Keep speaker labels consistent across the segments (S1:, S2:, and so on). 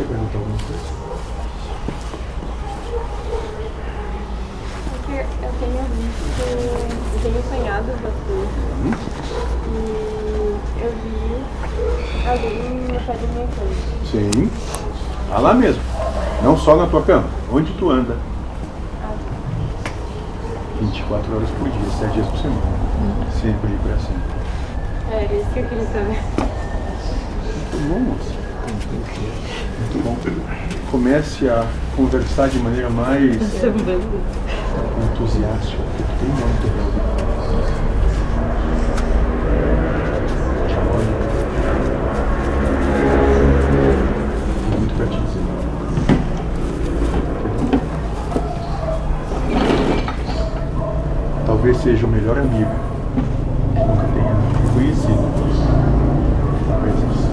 S1: Quer perguntar alguma coisa?
S2: Porque eu tenho visto, eu tenho sonhado bastante. E eu vi alguém no pé da minha cama.
S1: Sim. Tá lá mesmo. Não só na tua cama. Onde tu anda. 24 horas por dia, 7 dias por semana. Sempre por assim.
S2: É, isso que eu queria saber.
S1: Muito bom, moça. Muito bom. Comece a conversar de maneira mais entusiástica. Tem muito dizer. Talvez seja o melhor amigo que nunca tenha conhecido. Talvez isso.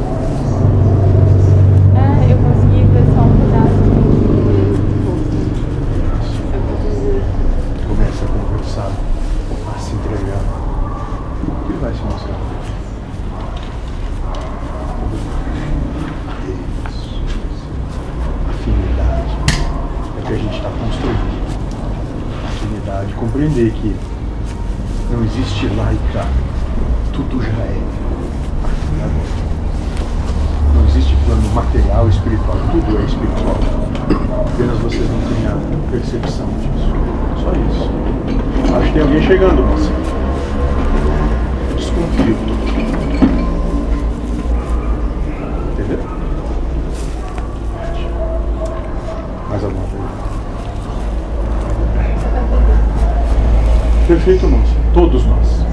S2: É, eu consegui ver só um pedaço do rosto. Eu consegui.
S1: Começa a conversar, a se entregar. Ele vai se mostrar. Isso. Afinidade. É o que a gente está construindo. Afinidade. Compreender que não existe lá e cá. Tudo já é. Não existe plano material espiritual. Tudo é espiritual. Apenas vocês não têm a percepção disso. Só isso. Acho que tem alguém chegando, moça. Perfeito nós, todos nós.